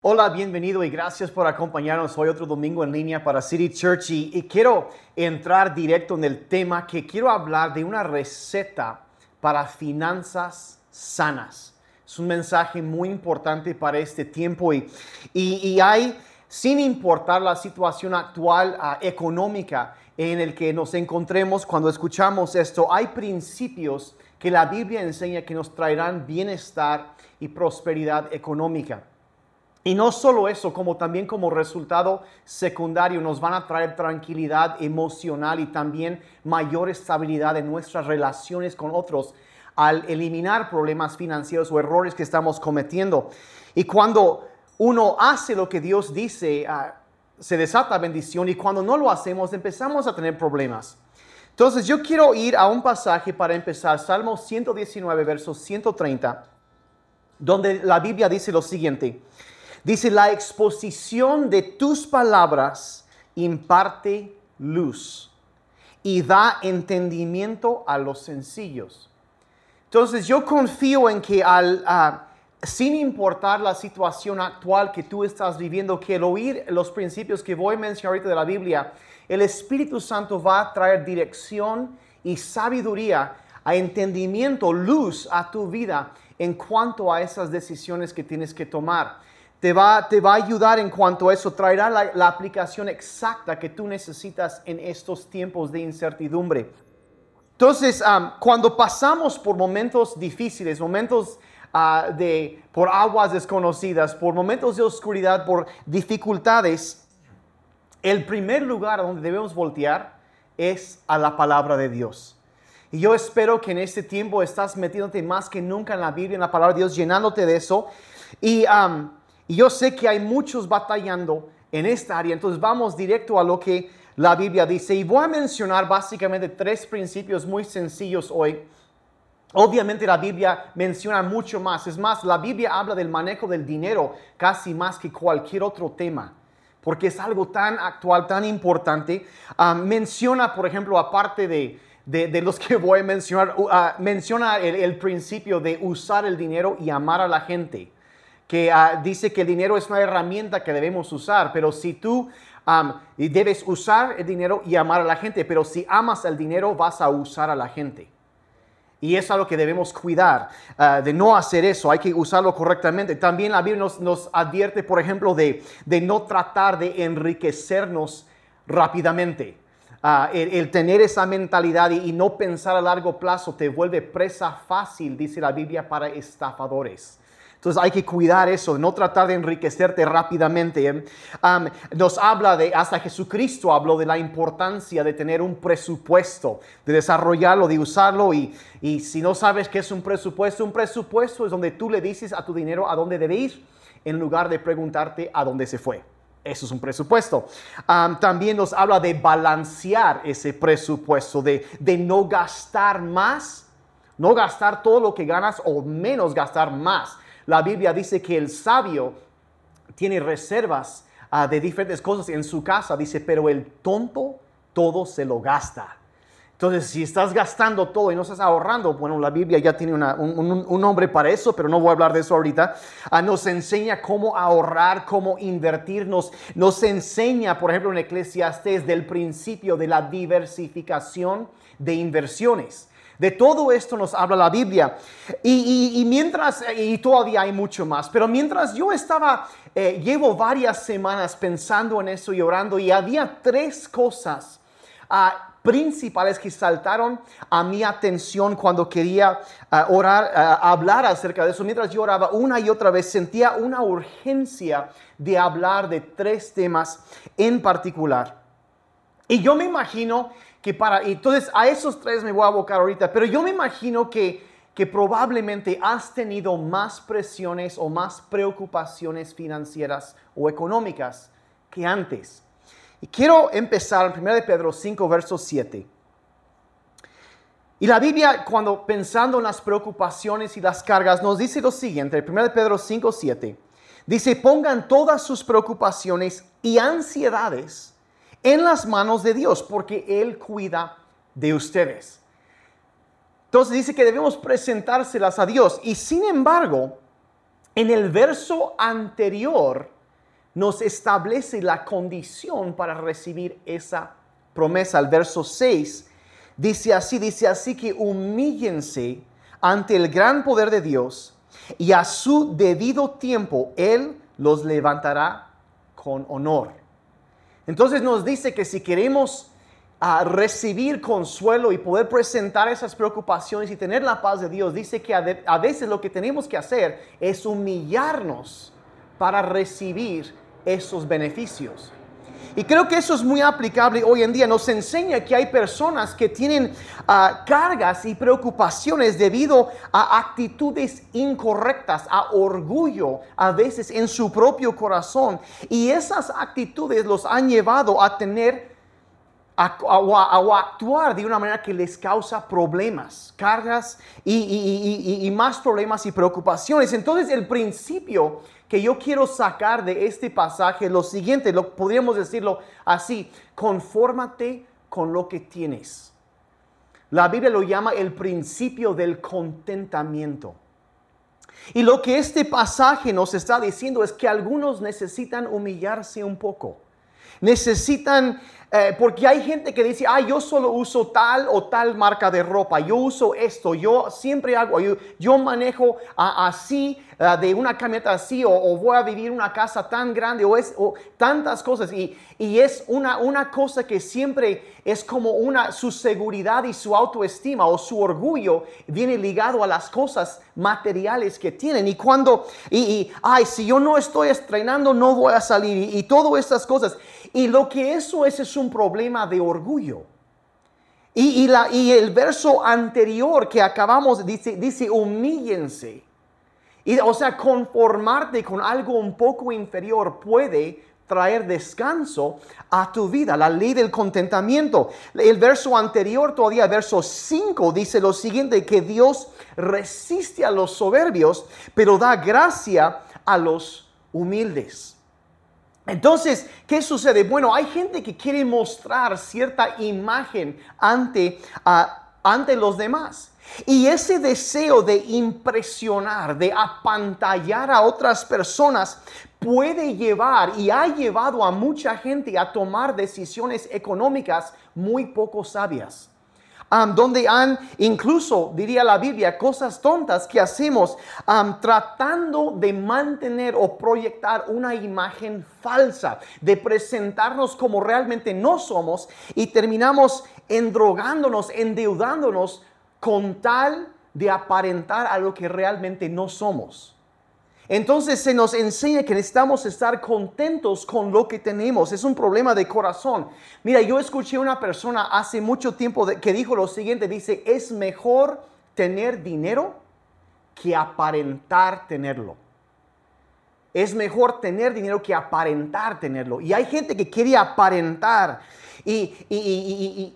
Hola, bienvenido y gracias por acompañarnos hoy otro domingo en línea para City Church y, quiero entrar directo en el tema que quiero hablar de una receta para finanzas sanas. Es un mensaje muy importante para este tiempo y, y, hay, sin importar la situación actual uh, económica en el que nos encontremos cuando escuchamos esto, hay principios que la Biblia enseña que nos traerán bienestar y prosperidad económica. Y no solo eso, como también como resultado secundario nos van a traer tranquilidad emocional y también mayor estabilidad en nuestras relaciones con otros al eliminar problemas financieros o errores que estamos cometiendo. Y cuando uno hace lo que Dios dice, uh, se desata bendición y cuando no lo hacemos empezamos a tener problemas. Entonces yo quiero ir a un pasaje para empezar, Salmo 119, verso 130, donde la Biblia dice lo siguiente. Dice, la exposición de tus palabras imparte luz y da entendimiento a los sencillos. Entonces yo confío en que al, uh, sin importar la situación actual que tú estás viviendo, que el oír los principios que voy a mencionar ahorita de la Biblia, el Espíritu Santo va a traer dirección y sabiduría, a entendimiento, luz a tu vida en cuanto a esas decisiones que tienes que tomar te va, te va a ayudar en cuanto a eso, traerá la, aplicación exacta que tú necesitas en estos tiempos de incertidumbre. Entonces, cuando pasamos por momentos difíciles, momentos uh, de, por aguas desconocidas, por momentos de oscuridad, por dificultades, el primer lugar donde debemos voltear es a la palabra de Dios. Y yo espero que en este tiempo estás metiéndote más que nunca en la Biblia, en la palabra de Dios, llenándote de eso. Y y yo sé que hay muchos batallando en esta área, entonces vamos directo a lo que la Biblia dice. Y voy a mencionar básicamente tres principios muy sencillos hoy. Obviamente la Biblia menciona mucho más. Es más, la Biblia habla del manejo del dinero casi más que cualquier otro tema, porque es algo tan actual, tan importante. Uh, menciona, por ejemplo, aparte de, de, los que voy a mencionar, uh, menciona el principio de usar el dinero y amar a la gente que uh, dice que el dinero es una herramienta que debemos usar, pero si tú debes usar el dinero y amar a la gente, pero si amas el dinero vas a usar a la gente. Y es algo que debemos cuidar, uh, de no hacer eso, hay que usarlo correctamente. También la Biblia nos, advierte, por ejemplo, de, de, no tratar de enriquecernos rápidamente. Uh, el, tener esa mentalidad y no pensar a largo plazo te vuelve presa fácil, dice la Biblia, para estafadores. Entonces hay que cuidar eso, no tratar de enriquecerte rápidamente. Um, nos habla de, hasta Jesucristo habló de la importancia de tener un presupuesto, de desarrollarlo, de usarlo. Y, y si no sabes qué es un presupuesto, un presupuesto es donde tú le dices a tu dinero a dónde debe ir, en lugar de preguntarte a dónde se fue. Eso es un presupuesto. Um, también nos habla de balancear ese presupuesto, de, de no gastar más, no gastar todo lo que ganas o menos gastar más la Biblia dice que el sabio tiene reservas uh, de diferentes cosas en su casa, dice, pero el tonto todo se lo gasta. Entonces, si estás gastando todo y no estás ahorrando, bueno, la Biblia ya tiene un, un, nombre para eso, pero no voy a hablar de eso ahorita. Uh, nos enseña cómo ahorrar, cómo invertir. Nos, nos enseña, por ejemplo, en Eclesiastes del principio de la diversificación de inversiones. De todo esto nos habla la Biblia. Y, mientras, y todavía hay mucho más, pero mientras yo estaba, eh, llevo varias semanas pensando en eso y orando, y había tres cosas uh, principales que saltaron a mi atención cuando quería uh, orar, uh, hablar acerca de eso. Mientras yo oraba una y otra vez, sentía una urgencia de hablar de tres temas en particular. Y yo me imagino que para, entonces a esos tres me voy a abocar ahorita, pero yo me imagino que, que probablemente has tenido más presiones o más preocupaciones financieras o económicas que antes. Y quiero empezar en 1 Pedro 5, verso 7. Y la Biblia, cuando pensando en las preocupaciones y las cargas, nos dice lo siguiente, 1 Pedro 5, 7. Dice, pongan todas sus preocupaciones y ansiedades en las manos de Dios, porque Él cuida de ustedes. Entonces dice que debemos presentárselas a Dios. Y sin embargo, En el verso anterior nos establece la condición para recibir esa promesa. El verso 6 dice así, dice así que humíllense ante el gran poder de Dios y a su debido tiempo Él los levantará con honor. Entonces nos dice que si queremos ah, recibir consuelo y poder presentar esas preocupaciones y tener la paz de Dios, dice que a veces lo que tenemos que hacer es humillarnos para recibir esos beneficios. Y creo que eso es muy aplicable hoy en día. Nos enseña que hay personas que tienen ah, cargas y preocupaciones debido a actitudes incorrectas, a orgullo a veces en su propio corazón. Y esas actitudes los han llevado a tener o a, actuar de una manera que les causa problemas, cargas y más problemas y preocupaciones. Entonces el principio que yo quiero sacar de este pasaje lo siguiente, lo, podríamos decirlo así, confórmate con lo que tienes. La Biblia lo llama el principio del contentamiento. Y lo que este pasaje nos está diciendo es que algunos necesitan humillarse un poco. Necesitan eh, porque hay gente que dice, ah, yo solo uso tal o tal marca de ropa, yo uso esto, yo siempre hago, yo, manejo así, ah, de una camioneta así, o, voy a vivir una casa tan grande, o, es, o tantas cosas. Y, y es una, una cosa que siempre es como una, su seguridad y su autoestima o su orgullo viene ligado a las cosas materiales que tienen. Y cuando, y, ay, si yo no estoy estrenando, no voy a salir, y, y todas estas cosas. Y lo que eso es es un problema de orgullo. Y, la, y el verso anterior que acabamos dice, dice humíllense. Y, o sea, conformarte con algo un poco inferior puede traer descanso a tu vida, la ley del contentamiento. El verso anterior, todavía verso 5, dice lo siguiente, que Dios resiste a los soberbios, pero da gracia a los humildes. Entonces, ¿qué sucede? Bueno, hay gente que quiere mostrar cierta imagen ante, ante los demás. Y ese deseo de impresionar, de apantallar a otras personas, puede llevar y ha llevado a mucha gente a tomar decisiones económicas muy poco sabias donde han incluso, diría la Biblia, cosas tontas que hacemos tratando de mantener o proyectar una imagen falsa, de presentarnos como realmente no somos y terminamos endrogándonos, endeudándonos con tal de aparentar a lo que realmente no somos. Entonces se nos enseña que necesitamos estar contentos con lo que tenemos. Es un problema de corazón. Mira, yo escuché una persona hace mucho tiempo que dijo lo siguiente, dice, es mejor tener dinero que aparentar tenerlo. Es mejor tener dinero que aparentar tenerlo. Y hay gente que quiere aparentar y, y,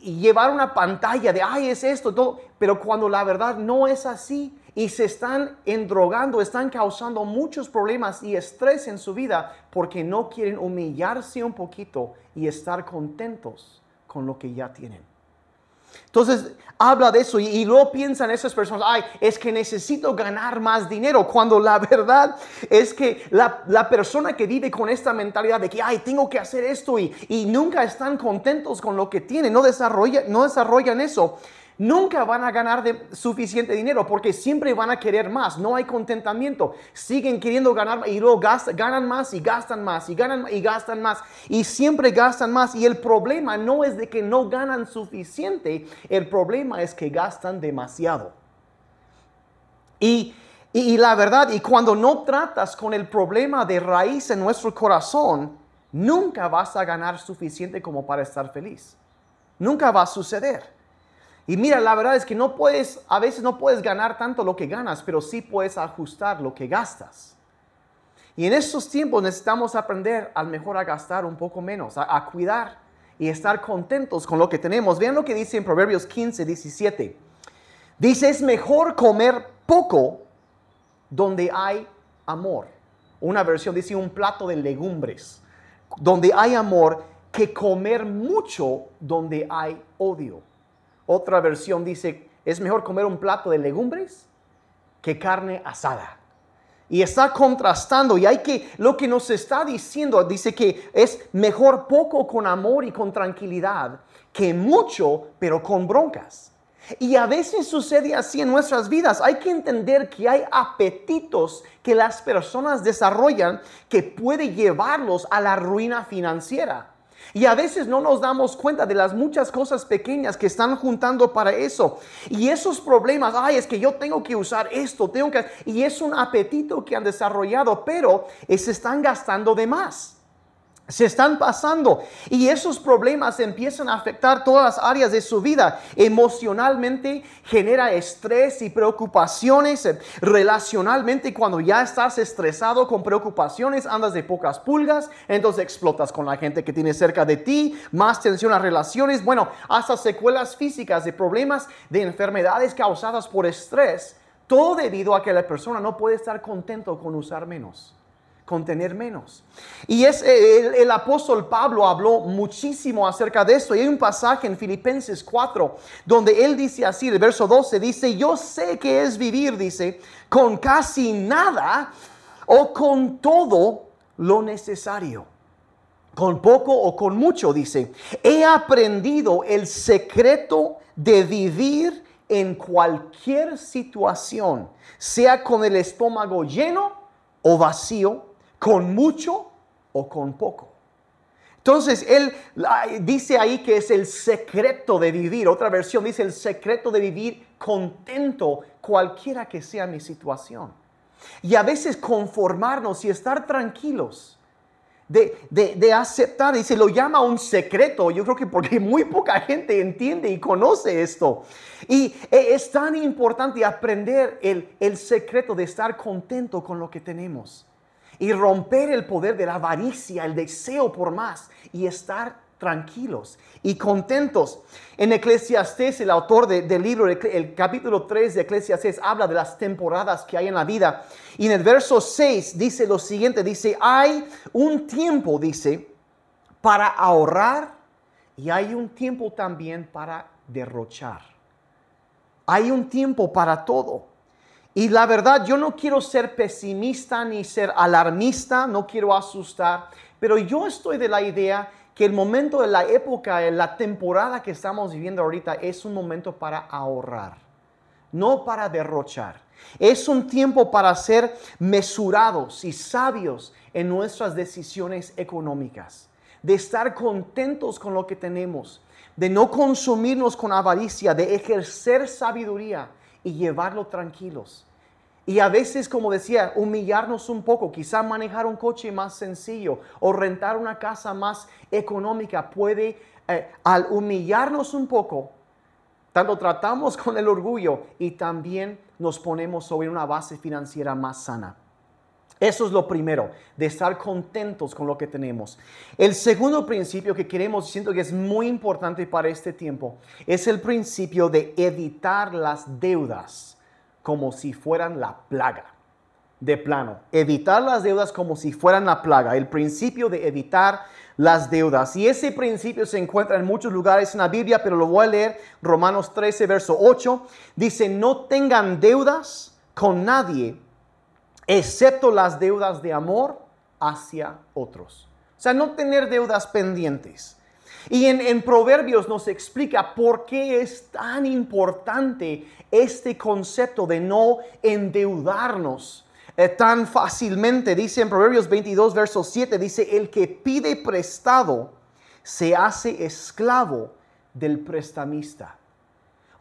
llevar una pantalla de, ay, es esto, todo. Pero cuando la verdad no es así, y se están endrogando, están causando muchos problemas y estrés en su vida porque no quieren humillarse un poquito y estar contentos con lo que ya tienen. Entonces habla de eso y, luego piensan esas personas, ay, es que necesito ganar más dinero, cuando la verdad es que la, persona que vive con esta mentalidad de que, ay, tengo que hacer esto y, y nunca están contentos con lo que tienen, no, desarrolla, no desarrollan eso, nunca van a ganar de suficiente dinero porque siempre van a querer más, no hay contentamiento, siguen queriendo ganar y luego ganan más y gastan más y ganan y gastan más y siempre gastan más y el problema no es de que no ganan suficiente, el problema es que gastan demasiado. Y, y, la verdad, y cuando no tratas con el problema de raíz en nuestro corazón, nunca vas a ganar suficiente como para estar feliz. Nunca va a suceder. Y mira, la verdad es que no puedes, a veces no puedes ganar tanto lo que ganas, pero sí puedes ajustar lo que gastas. Y en estos tiempos necesitamos aprender al mejor a gastar un poco menos, a, cuidar y estar contentos con lo que tenemos. Vean lo que dice en Proverbios 15, 17. Dice, es mejor comer poco donde hay amor. Una versión dice un plato de legumbres, donde hay amor, que comer mucho donde hay odio. Otra versión dice, es mejor comer un plato de legumbres que carne asada. y está contrastando y hay que, lo que nos está diciendo, dice que es mejor poco con amor y con tranquilidad que mucho pero con broncas. Y a veces sucede así en nuestras vidas. Hay que entender que hay apetitos que las personas desarrollan que puede llevarlos a la ruina financiera. Y a veces no nos damos cuenta de las muchas cosas pequeñas que están juntando para eso. Y esos problemas, ay, es que yo tengo que usar esto, tengo que... Y es un apetito que han desarrollado, pero se están gastando de más se están pasando y esos problemas empiezan a afectar todas las áreas de su vida. Emocionalmente genera estrés y preocupaciones. Relacionalmente, cuando ya estás estresado con preocupaciones, andas de pocas pulgas, entonces explotas con la gente que tiene cerca de ti, más tensión a relaciones, bueno, hasta secuelas físicas de problemas, de enfermedades causadas por estrés. Todo debido a que la persona no puede estar contento con usar menos contener menos. Y es eh, el, apóstol Pablo habló muchísimo acerca de esto. Y hay un pasaje en Filipenses 4 donde él dice así, el verso 12 dice, yo sé que es vivir, dice, con casi nada o con todo lo necesario. Con poco o con mucho, dice. He aprendido el secreto de vivir en cualquier situación, sea con el estómago lleno o vacío, con mucho o con poco. Entonces, él dice ahí que es el secreto de vivir. Otra versión dice el secreto de vivir contento cualquiera que sea mi situación. Y a veces conformarnos y estar tranquilos. De, de, aceptar, y se lo llama un secreto, yo creo que porque muy poca gente entiende y conoce esto. Y e, es tan importante aprender el, el secreto de estar contento con lo que tenemos y romper el poder de la avaricia, el deseo por más y estar tranquilos y contentos. En Eclesiastés, el autor del libro, el, capítulo 3 de Eclesiastés, habla de las temporadas que hay en la vida. Y en el verso 6 dice lo siguiente, dice, hay un tiempo, dice, para ahorrar y hay un tiempo también para derrochar. Hay un tiempo para todo. Y la verdad, yo no quiero ser pesimista ni ser alarmista, no quiero asustar, pero yo estoy de la idea que el momento de la época, la temporada que estamos viviendo ahorita es un momento para ahorrar, no para derrochar. Es un tiempo para ser mesurados y sabios en nuestras decisiones económicas, de estar contentos con lo que tenemos, de no consumirnos con avaricia, de ejercer sabiduría y llevarlo tranquilos. Y a veces, como decía, humillarnos un poco, quizá manejar un coche más sencillo o rentar una casa más económica puede, eh, al humillarnos un poco, tanto tratamos con el orgullo y también nos ponemos sobre una base financiera más sana. Eso es lo primero, de estar contentos con lo que tenemos. El segundo principio que queremos, siento que es muy importante para este tiempo, es el principio de evitar las deudas como si fueran la plaga. De plano, evitar las deudas como si fueran la plaga. El principio de evitar las deudas. Y ese principio se encuentra en muchos lugares en la Biblia, pero lo voy a leer. Romanos 13, verso 8. Dice, no tengan deudas con nadie excepto las deudas de amor hacia otros. O sea, no tener deudas pendientes. Y en, Proverbios nos explica por qué es tan importante este concepto de no endeudarnos eh, tan fácilmente. Dice en Proverbios 22, verso 7, dice, el que pide prestado se hace esclavo del prestamista.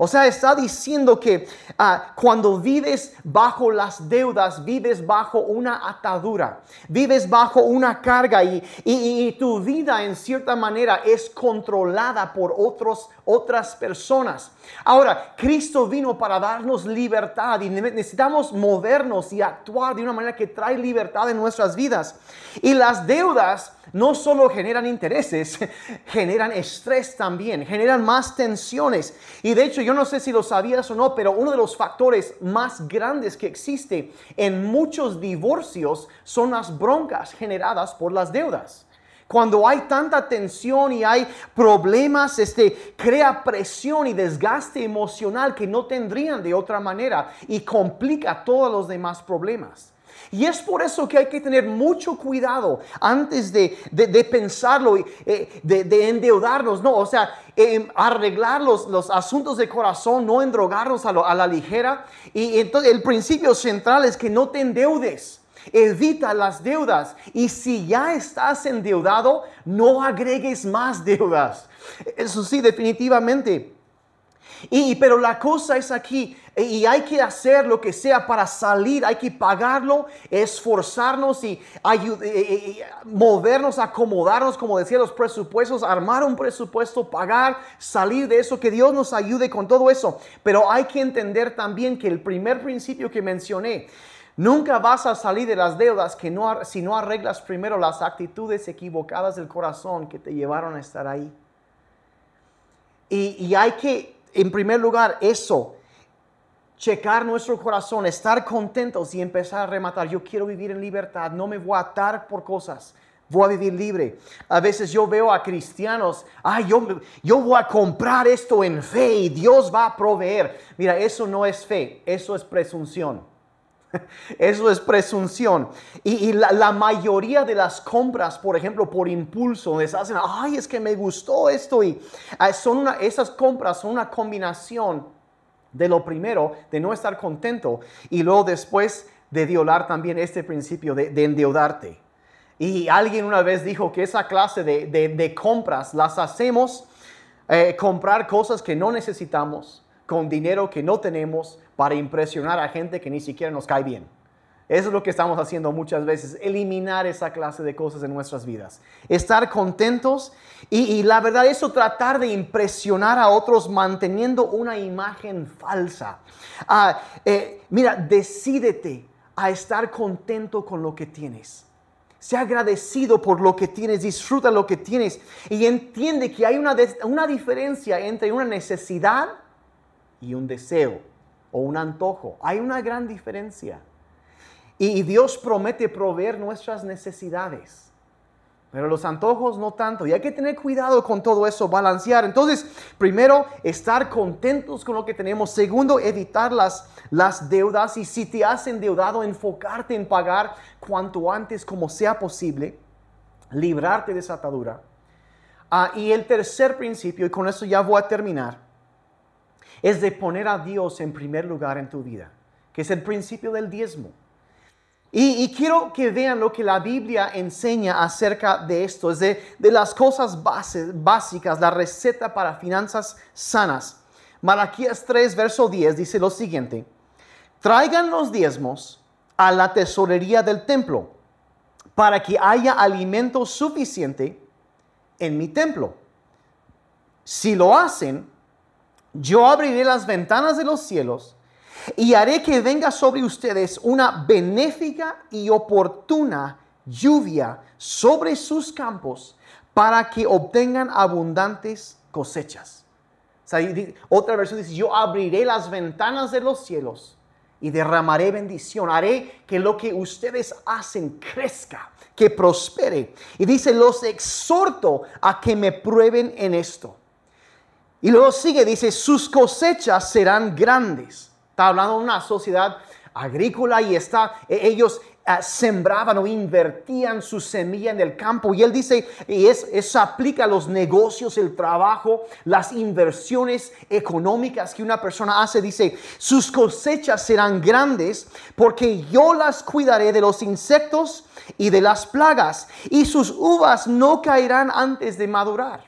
O sea, está diciendo que ah, cuando vives bajo las deudas, vives bajo una atadura, vives bajo una carga y, y, tu vida en cierta manera es controlada por otros, otras personas. Ahora, Cristo vino para darnos libertad y necesitamos movernos y actuar de una manera que trae libertad en nuestras vidas. Y las deudas no solo generan intereses, generan estrés también, generan más tensiones. Y de hecho, yo no sé si lo sabías o no, pero uno de los factores más grandes que existe en muchos divorcios son las broncas generadas por las deudas. Cuando hay tanta tensión y hay problemas, este crea presión y desgaste emocional que no tendrían de otra manera y complica todos los demás problemas. Y es por eso que hay que tener mucho cuidado antes de, pensarlo, y eh, de, endeudarnos, ¿no? O sea, em, arreglar los, los, asuntos de corazón, no endrogarnos a, a la ligera. Y entonces el principio central es que no te endeudes. Evita las deudas. Y si ya estás endeudado, no agregues más deudas. Eso sí, definitivamente. Y, pero la cosa es aquí, y hay que hacer lo que sea para salir, hay que pagarlo, esforzarnos y movernos, acomodarnos, como decía los presupuestos, armar un presupuesto, pagar, salir de eso, que Dios nos ayude con todo eso. Pero hay que entender también que el primer principio que mencioné, Nunca vas a salir de las deudas que no, si no arreglas primero las actitudes equivocadas del corazón que te llevaron a estar ahí. Y, y hay que, en primer lugar, eso, checar nuestro corazón, estar contentos y empezar a rematar. Yo quiero vivir en libertad, no me voy a atar por cosas. Voy a vivir libre. A veces yo veo a cristianos, ay, yo, yo voy a comprar esto en fe y Dios va a proveer. Mira, eso no es fe, eso es presunción. Eso es presunción. Y, la, mayoría de las compras, por ejemplo, por impulso, les hacen, ay, es que me gustó esto. Y ah, son esas compras son una combinación de lo primero, de no estar contento, y luego después de violar también este principio de, endeudarte. Y alguien una vez dijo que esa clase de, compras las hacemos eh, comprar cosas que no necesitamos con dinero que no tenemos para impresionar a gente que ni siquiera nos cae bien. Eso es lo que estamos haciendo muchas veces, eliminar esa clase de cosas en nuestras vidas. Estar contentos y, la verdad eso tratar de impresionar a otros manteniendo una imagen falsa. Ah, eh, mira, decídete a estar contento con lo que tienes. Sea agradecido por lo que tienes, disfruta lo que tienes y entiende que hay una, una diferencia entre una necesidad y un deseo o un antojo. Hay una gran diferencia. Y Dios promete proveer nuestras necesidades. Pero los antojos no tanto. Y hay que tener cuidado con todo eso, balancear. Entonces, primero, estar contentos con lo que tenemos. Segundo, evitar las, las deudas. Y si te has endeudado, enfocarte en pagar cuanto antes como sea posible. Librarte de esa atadura. Ah, y el tercer principio, y con eso ya voy a terminar es de poner a Dios en primer lugar en tu vida, que es el principio del diezmo. Y, quiero que vean lo que la Biblia enseña acerca de esto, es de, las cosas básicas, la receta para finanzas sanas. Malaquías 3, verso 10 dice lo siguiente, traigan los diezmos a la tesorería del templo para que haya alimento suficiente en mi templo. Si lo hacen, yo abriré las ventanas de los cielos y haré que venga sobre ustedes una benéfica y oportuna lluvia sobre sus campos para que obtengan abundantes cosechas. otra versión dice, yo abriré las ventanas de los cielos y derramaré bendición. Haré que lo que ustedes hacen crezca, que prospere. Y dice, los exhorto a que me prueben en esto y luego sigue, dice, sus cosechas serán grandes. Está hablando de una sociedad agrícola y está, e, ellos ah, sembraban o invertían su semilla en el campo. Y él dice, y es, eso aplica a los negocios, el trabajo, las inversiones económicas que una persona hace. Dice, sus cosechas serán grandes porque yo las cuidaré de los insectos y de las plagas. Y sus uvas no caerán antes de madurar.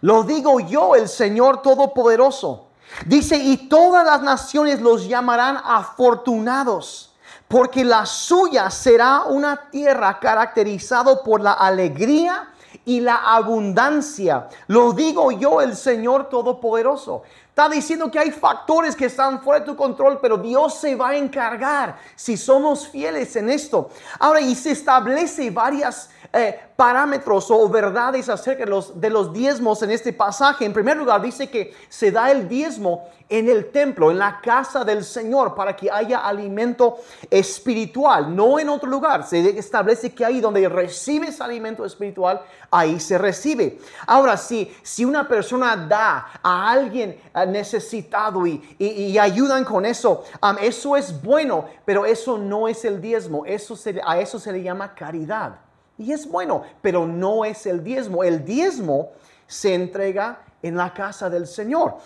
Lo digo yo, el Señor Todopoderoso. Dice, y todas las naciones los llamarán afortunados, porque la suya será una tierra caracterizada por la alegría y la abundancia. Lo digo yo, el Señor Todopoderoso. Está diciendo que hay factores que están fuera de tu control, pero Dios se va a encargar si somos fieles en esto. Ahora, y se establece varias eh, parámetros o verdades acerca de los, de los diezmos en este pasaje. En primer lugar, dice que se da el diezmo en el templo, en la casa del Señor, para que haya alimento espiritual, no en otro lugar. Se establece que ahí donde recibes alimento espiritual, ahí se recibe. Ahora, si, si una persona da a alguien ah, necesitado y, ayudan con eso. eso es bueno, pero eso no es el diezmo. Eso a eso se le llama caridad. Y es bueno, pero no es el diezmo. El diezmo se entrega en la casa del Señor.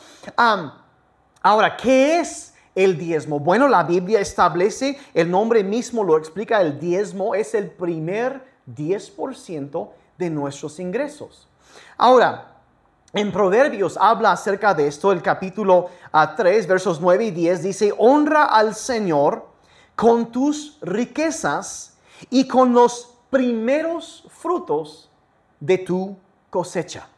ahora, ¿qué es el diezmo? Bueno, la Biblia establece, el nombre mismo lo explica, el diezmo es el primer 10% de nuestros ingresos. Ahora, en Proverbios habla acerca de esto, el capítulo 3, ah, versos 9 y 10 dice, honra al Señor con tus riquezas y con los primeros frutos de tu cosecha.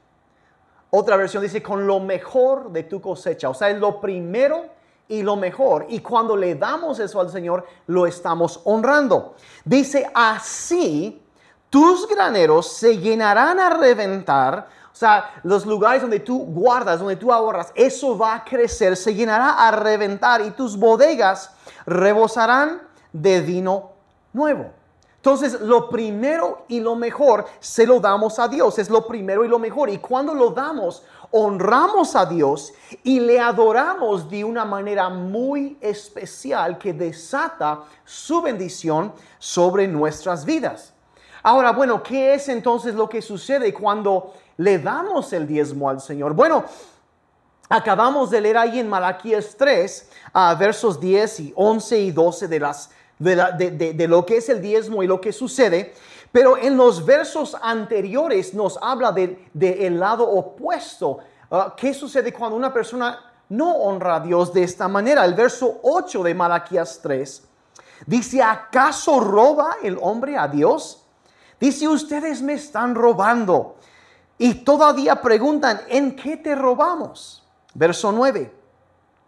Otra versión dice con lo mejor de tu cosecha, o sea, es lo primero y lo mejor. Y cuando le damos eso al Señor, lo estamos honrando. Dice, así tus graneros se llenarán a reventar. O sea, los lugares donde tú guardas, donde tú ahorras, eso va a crecer, se llenará a reventar y tus bodegas rebosarán de vino nuevo. Entonces, lo primero y lo mejor se lo damos a Dios. Es lo primero y lo mejor. Y cuando lo damos, honramos a Dios y le adoramos de una manera muy especial que desata su bendición sobre nuestras vidas. Ahora, bueno, ¿qué es entonces lo que sucede cuando le damos el diezmo al Señor? Bueno, acabamos de leer ahí en Malaquías 3, ah, versos 10 y 11 y 12 de las de, lo que es el diezmo y lo que sucede, pero en los versos anteriores nos habla del el lado opuesto. Ah, ¿Qué sucede cuando una persona no honra a Dios de esta manera? El verso 8 de Malaquías 3 dice, ¿acaso roba el hombre a Dios? Dice, ustedes me están robando. Y todavía preguntan, ¿en qué te robamos? Verso 9.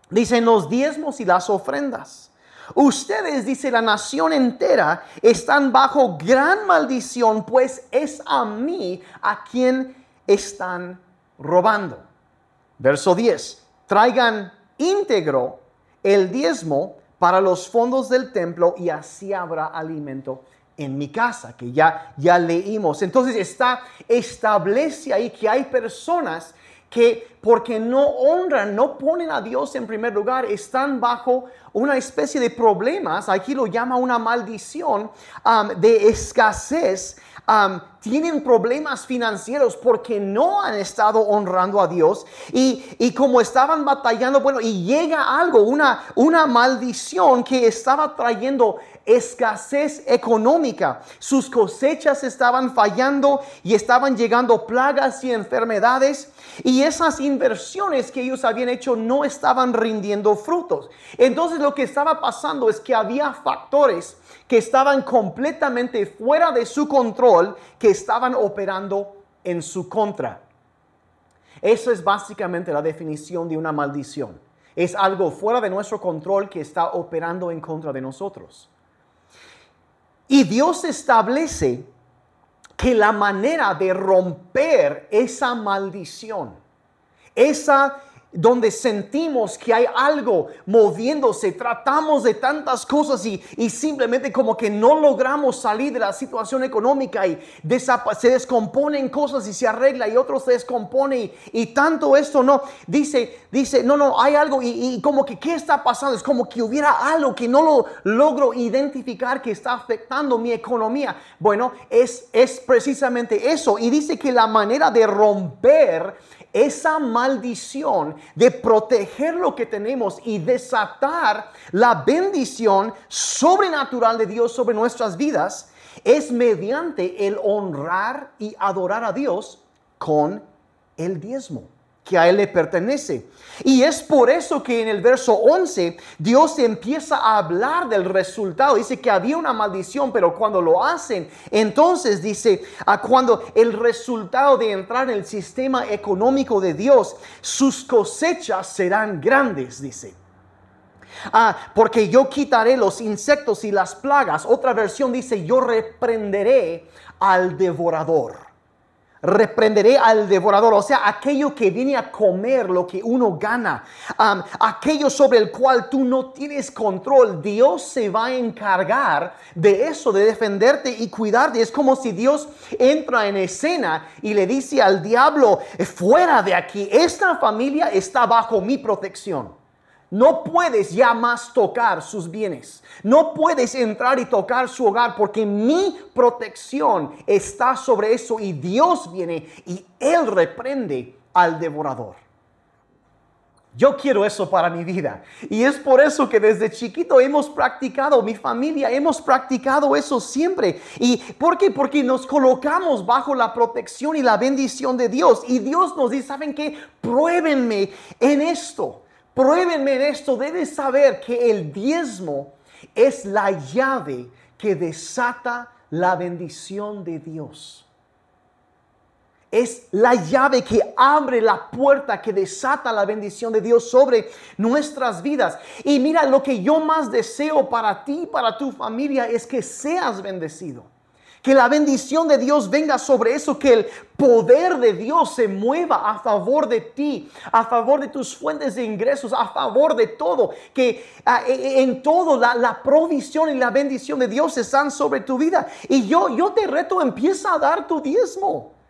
Dicen los diezmos y las ofrendas. Ustedes, dice la nación entera, están bajo gran maldición, pues es a mí a quien están robando. Verso 10. Traigan íntegro el diezmo para los fondos del templo y así habrá alimento en mi casa, que ya, ya leímos. Entonces está, establece ahí que hay personas que porque no honran, no ponen a Dios en primer lugar, están bajo una especie de problemas, aquí lo llama una maldición de escasez, tienen problemas financieros porque no han estado honrando a Dios y, y, como estaban batallando, bueno, y llega algo, una, una maldición que estaba trayendo escasez económica. Sus cosechas estaban fallando y estaban llegando plagas y enfermedades. Y esas inversiones que ellos habían hecho no estaban rindiendo frutos. Entonces lo que estaba pasando es que había factores que estaban completamente fuera de su control, que estaban operando en su contra. Eso es básicamente la definición de una maldición. Es algo fuera de nuestro control que está operando en contra de nosotros. Y Dios establece que la manera de romper esa maldición, esa donde sentimos que hay algo moviéndose, tratamos de tantas cosas y, simplemente como que no logramos salir de la situación económica y se descomponen cosas y se arregla y otros se descompone y, tanto esto no, dice, dice, no, no, hay algo y, como que, ¿qué está pasando? Es como que hubiera algo que no lo logro identificar que está afectando mi economía. Bueno, es, es precisamente eso y dice que la manera de romper esa maldición de proteger lo que tenemos y desatar la bendición sobrenatural de Dios sobre nuestras vidas es mediante el honrar y adorar a Dios con el diezmo que a Él le pertenece. Y es por eso que en el verso 11 Dios empieza a hablar del resultado. Dice que había una maldición, pero cuando lo hacen, entonces dice, a cuando el resultado de entrar en el sistema económico de Dios, sus cosechas serán grandes, dice. Ah, porque yo quitaré los insectos y las plagas. Otra versión dice, yo reprenderé al devorador. Reprenderé al devorador, o sea, aquello que viene a comer lo que uno gana, um, aquello sobre el cual tú no tienes control, Dios se va a encargar de eso, de defenderte y cuidarte. Es como si Dios entra en escena y le dice al diablo, fuera de aquí, esta familia está bajo mi protección. No puedes ya más tocar sus bienes. No puedes entrar y tocar su hogar porque mi protección está sobre eso y Dios viene y Él reprende al devorador. Yo quiero eso para mi vida. Y es por eso que desde chiquito hemos practicado, mi familia hemos practicado eso siempre. ¿Y por qué? Porque nos colocamos bajo la protección y la bendición de Dios. Y Dios nos dice, ¿saben qué? Pruébenme en esto. Pruébenme en esto, debes saber que el diezmo es la llave que desata la bendición de Dios. Es la llave que abre la puerta, que desata la bendición de Dios sobre nuestras vidas. Y mira, lo que yo más deseo para ti, para tu familia, es que seas bendecido. Que la bendición de Dios venga sobre eso, que el poder de Dios se mueva a favor de ti, a favor de tus fuentes de ingresos, a favor de todo. Que ah, e, e, en todo la, provisión y la bendición de Dios están sobre tu vida. Y yo, yo te reto, empieza a dar tu diezmo.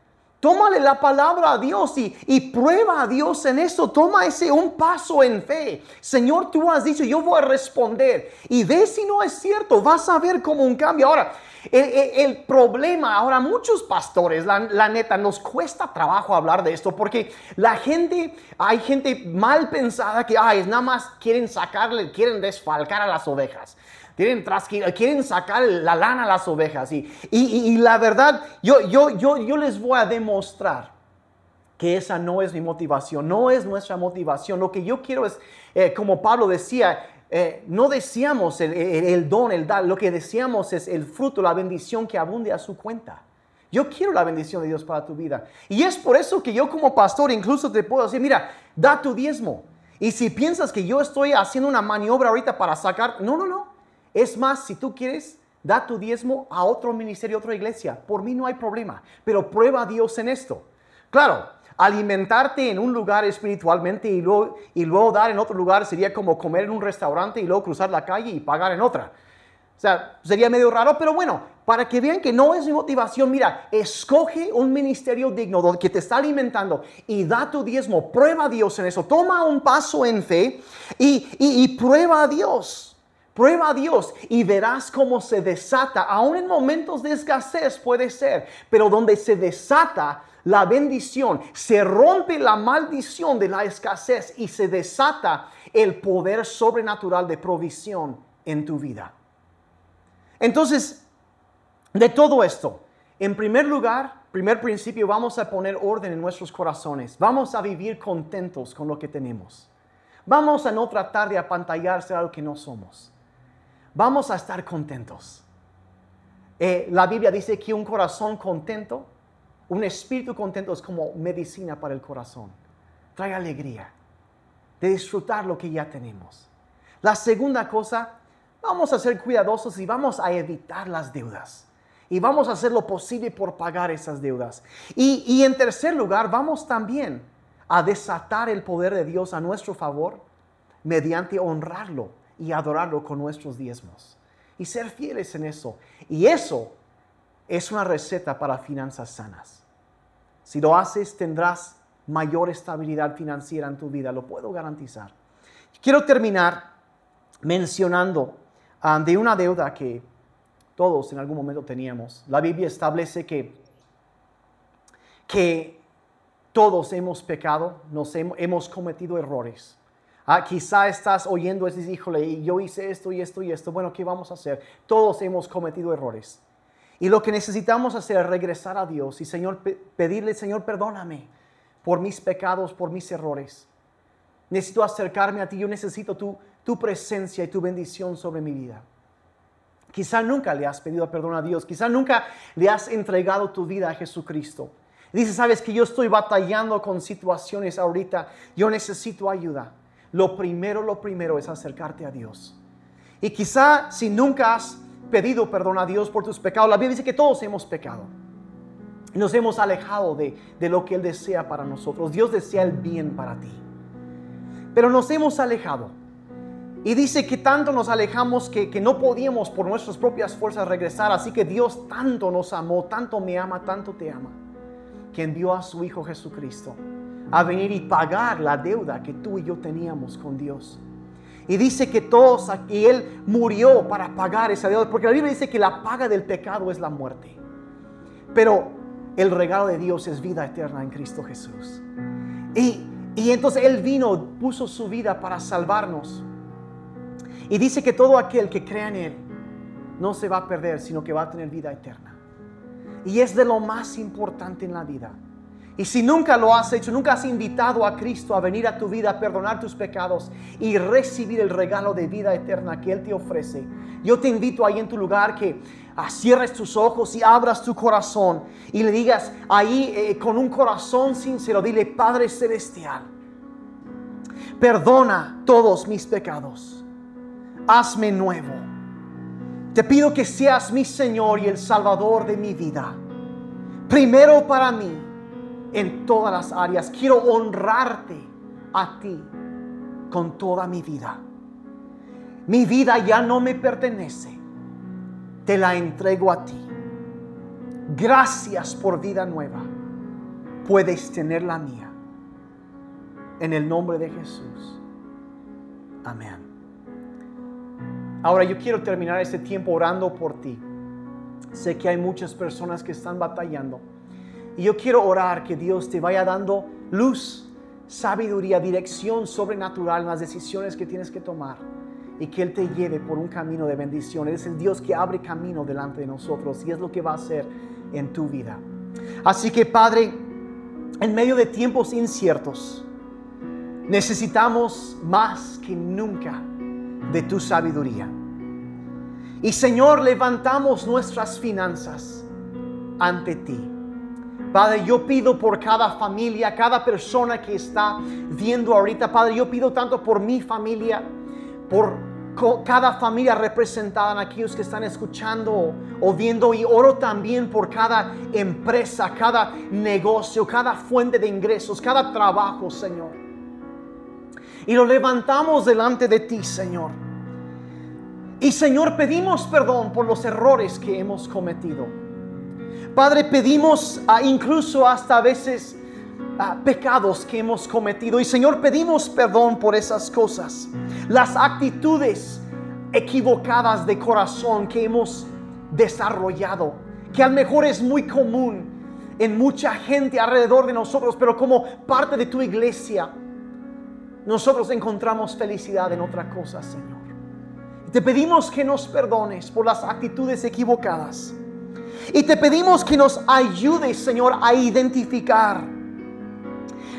Tómale la palabra a Dios y, prueba a Dios en eso. Toma ese un paso en fe. Señor, tú has dicho, yo voy a responder. Y ve si no es cierto. Vas a ver como un cambio. Ahora, el, problema, ahora muchos pastores, la, neta, nos cuesta trabajo hablar de esto porque la gente, hay gente mal pensada que, ay, nada más quieren sacarle, quieren desfalcar a las ovejas. Quieren, quieren sacar la lana a las ovejas. Y, y, la verdad, yo, yo, yo, yo les voy a demostrar que esa no es mi motivación, no es nuestra motivación. Lo que yo quiero es, eh, como Pablo decía, eh, no deseamos el, don, el dar, lo que deseamos es el fruto, la bendición que abunde a su cuenta. Yo quiero la bendición de Dios para tu vida. Y es por eso que yo como pastor incluso te puedo decir, mira, da tu diezmo. Y si piensas que yo estoy haciendo una maniobra ahorita para sacar, no, no, no. Es más, si tú quieres, da tu diezmo a otro ministerio, a otra iglesia. Por mí no hay problema. Pero prueba a Dios en esto. Claro, alimentarte en un lugar espiritualmente y luego, y luego dar en otro lugar sería como comer en un restaurante y luego cruzar la calle y pagar en otra. O sea, sería medio raro, pero bueno, para que vean que no es mi motivación, mira, escoge un ministerio digno que te está alimentando y da tu diezmo, prueba a Dios en eso, toma un paso en fe y, y, y prueba a Dios. Prueba a Dios y verás cómo se desata, aún en momentos de escasez puede ser, pero donde se desata la bendición, se rompe la maldición de la escasez y se desata el poder sobrenatural de provisión en tu vida. Entonces, de todo esto, en primer lugar, primer principio, vamos a poner orden en nuestros corazones. Vamos a vivir contentos con lo que tenemos. Vamos a no tratar de apantallarse a lo que no somos. Vamos a estar contentos. Eh, la Biblia dice que un corazón contento un espíritu contento es como medicina para el corazón. Trae alegría de disfrutar lo que ya tenemos. La segunda cosa, vamos a ser cuidadosos y vamos a evitar las deudas. Y vamos a hacer lo posible por pagar esas deudas. Y, y en tercer lugar, vamos también a desatar el poder de Dios a nuestro favor mediante honrarlo y adorarlo con nuestros diezmos. Y ser fieles en eso. Y eso es una receta para finanzas sanas. Si lo haces, tendrás mayor estabilidad financiera en tu vida, lo puedo garantizar. Quiero terminar mencionando ah, de una deuda que todos en algún momento teníamos. La Biblia establece que, que todos hemos pecado, nos hemos, cometido errores. Ah, quizá estás oyendo y dices, híjole, yo hice esto y esto y esto. Bueno, ¿qué vamos a hacer? Todos hemos cometido errores. Y lo que necesitamos hacer es regresar a Dios y Señor, pedirle, Señor, perdóname por mis pecados, por mis errores. Necesito acercarme a ti, yo necesito tu, tu presencia y tu bendición sobre mi vida. Quizá nunca le has pedido perdón a Dios, quizá nunca le has entregado tu vida a Jesucristo. Dice, sabes que yo estoy batallando con situaciones ahorita, yo necesito ayuda. Lo primero, lo primero es acercarte a Dios. Y quizá si nunca has pedido perdón a Dios por tus pecados. La Biblia dice que todos hemos pecado. Nos hemos alejado de, de lo que Él desea para nosotros. Dios desea el bien para ti. Pero nos hemos alejado. Y dice que tanto nos alejamos que, que, no podíamos por nuestras propias fuerzas regresar. Así que Dios tanto nos amó, tanto me ama, tanto te ama, que envió a su Hijo Jesucristo a venir y pagar la deuda que tú y yo teníamos con Dios. Y dice que todos aquí, Él murió para pagar esa deuda, porque la Biblia dice que la paga del pecado es la muerte. Pero el regalo de Dios es vida eterna en Cristo Jesús. Y, y entonces Él vino, puso su vida para salvarnos. Y dice que todo aquel que crea en Él no se va a perder, sino que va a tener vida eterna. Y es de lo más importante en la vida. Y si nunca lo has hecho, nunca has invitado a Cristo a venir a tu vida, a perdonar tus pecados y recibir el regalo de vida eterna que Él te ofrece, yo te invito ahí en tu lugar que cierres tus ojos y abras tu corazón y le digas ahí eh, con un corazón sincero, dile Padre Celestial, perdona todos mis pecados, hazme nuevo. Te pido que seas mi Señor y el Salvador de mi vida. Primero para mí en todas las áreas. Quiero honrarte a ti con toda mi vida. Mi vida ya no me pertenece. Te la entrego a ti. Gracias por vida nueva. Puedes tener la mía. En el nombre de Jesús. Amén. Ahora yo quiero terminar este tiempo orando por ti. Sé que hay muchas personas que están batallando y yo quiero orar que Dios te vaya dando luz, sabiduría, dirección sobrenatural en las decisiones que tienes que tomar y que Él te lleve por un camino de bendición. Él es el Dios que abre camino delante de nosotros y es lo que va a hacer en tu vida. Así que Padre, en medio de tiempos inciertos, necesitamos más que nunca de tu sabiduría. Y Señor, levantamos nuestras finanzas ante ti. Padre, yo pido por cada familia, cada persona que está viendo ahorita, Padre, yo pido tanto por mi familia, por cada familia representada en aquellos que están escuchando o viendo y oro también por cada empresa, cada negocio, cada fuente de ingresos, cada trabajo, Señor. Y lo levantamos delante de ti, Señor. Y Señor, pedimos perdón por los errores que hemos cometido. Padre, pedimos ah, incluso hasta a veces ah, pecados que hemos cometido. Y Señor, pedimos perdón por esas cosas. Las actitudes equivocadas de corazón que hemos desarrollado, que a lo mejor es muy común en mucha gente alrededor de nosotros, pero como parte de tu iglesia, nosotros encontramos felicidad en otra cosa, Señor. Te pedimos que nos perdones por las actitudes equivocadas. Y te pedimos que nos ayudes, Señor, a identificar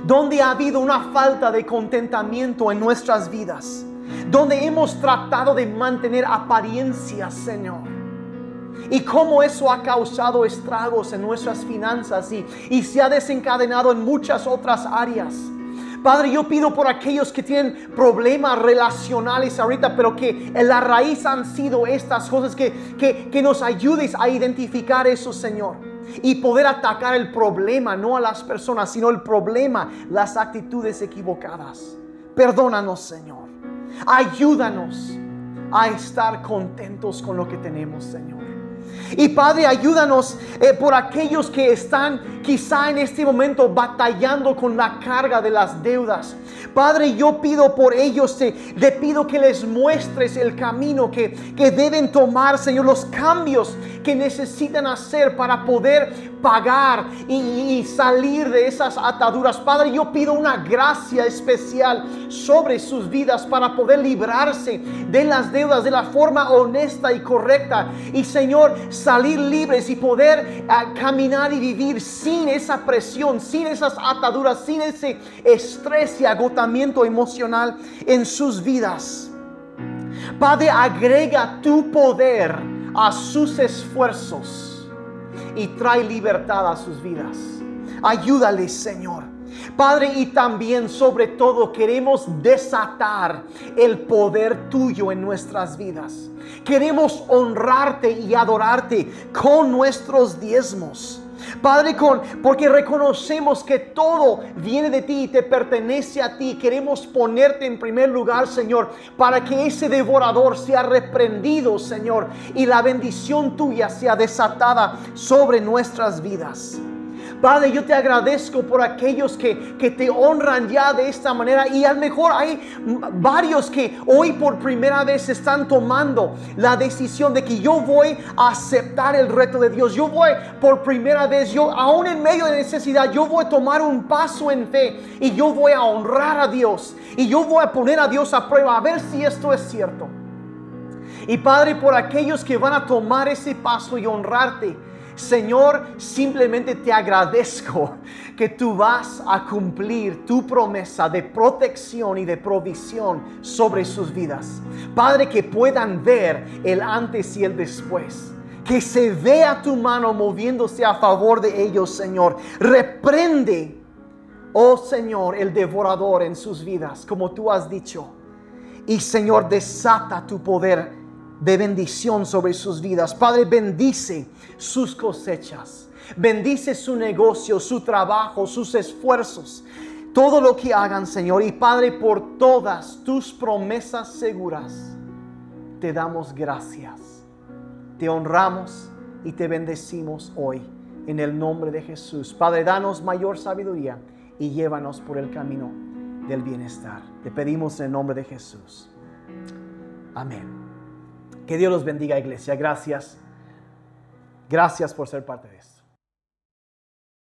donde ha habido una falta de contentamiento en nuestras vidas, donde hemos tratado de mantener apariencias, Señor. Y cómo eso ha causado estragos en nuestras finanzas y, y se ha desencadenado en muchas otras áreas. Padre, yo pido por aquellos que tienen problemas relacionales ahorita, pero que en la raíz han sido estas cosas, que, que, que nos ayudes a identificar eso, Señor. Y poder atacar el problema, no a las personas, sino el problema, las actitudes equivocadas. Perdónanos, Señor. Ayúdanos a estar contentos con lo que tenemos, Señor. Y Padre, ayúdanos eh, por aquellos que están quizá en este momento batallando con la carga de las deudas. Padre, yo pido por ellos, te, pido que les muestres el camino que, que deben tomar, Señor, los cambios que necesitan hacer para poder pagar y, salir de esas ataduras. Padre, yo pido una gracia especial sobre sus vidas para poder librarse de las deudas de la forma honesta y correcta. Y Señor, salir libres y poder ah, caminar y vivir sin esa presión, sin esas ataduras, sin ese estrés y agotamiento emocional en sus vidas. Padre, agrega tu poder a sus esfuerzos y trae libertad a sus vidas. Ayúdales, Señor. Padre, y también sobre todo queremos desatar el poder tuyo en nuestras vidas. Queremos honrarte y adorarte con nuestros diezmos. Padre, con, porque reconocemos que todo viene de ti y te pertenece a ti. Queremos ponerte en primer lugar, Señor, para que ese devorador sea reprendido, Señor, y la bendición tuya sea desatada sobre nuestras vidas. Padre, yo te agradezco por aquellos que, que te honran ya de esta manera y a lo mejor hay varios que hoy por primera vez están tomando la decisión de que yo voy a aceptar el reto de Dios. Yo voy por primera vez, yo aún en medio de necesidad, yo voy a tomar un paso en fe y yo voy a honrar a Dios y yo voy a poner a Dios a prueba a ver si esto es cierto. Y Padre, por aquellos que van a tomar ese paso y honrarte, Señor, simplemente te agradezco que tú vas a cumplir tu promesa de protección y de provisión sobre sus vidas. Padre, que puedan ver el antes y el después. Que se vea tu mano moviéndose a favor de ellos, Señor. Reprende, oh Señor, el devorador en sus vidas, como tú has dicho. Y Señor, desata tu poder de bendición sobre sus vidas. Padre, bendice sus cosechas. Bendice su negocio, su trabajo, sus esfuerzos. Todo lo que hagan, Señor. Y Padre, por todas tus promesas seguras, te damos gracias. Te honramos y te bendecimos hoy en el nombre de Jesús. Padre, danos mayor sabiduría y llévanos por el camino del bienestar. Te pedimos en el nombre de Jesús. Amén. Que Dios los bendiga, iglesia. Gracias. Gracias por ser parte de esto.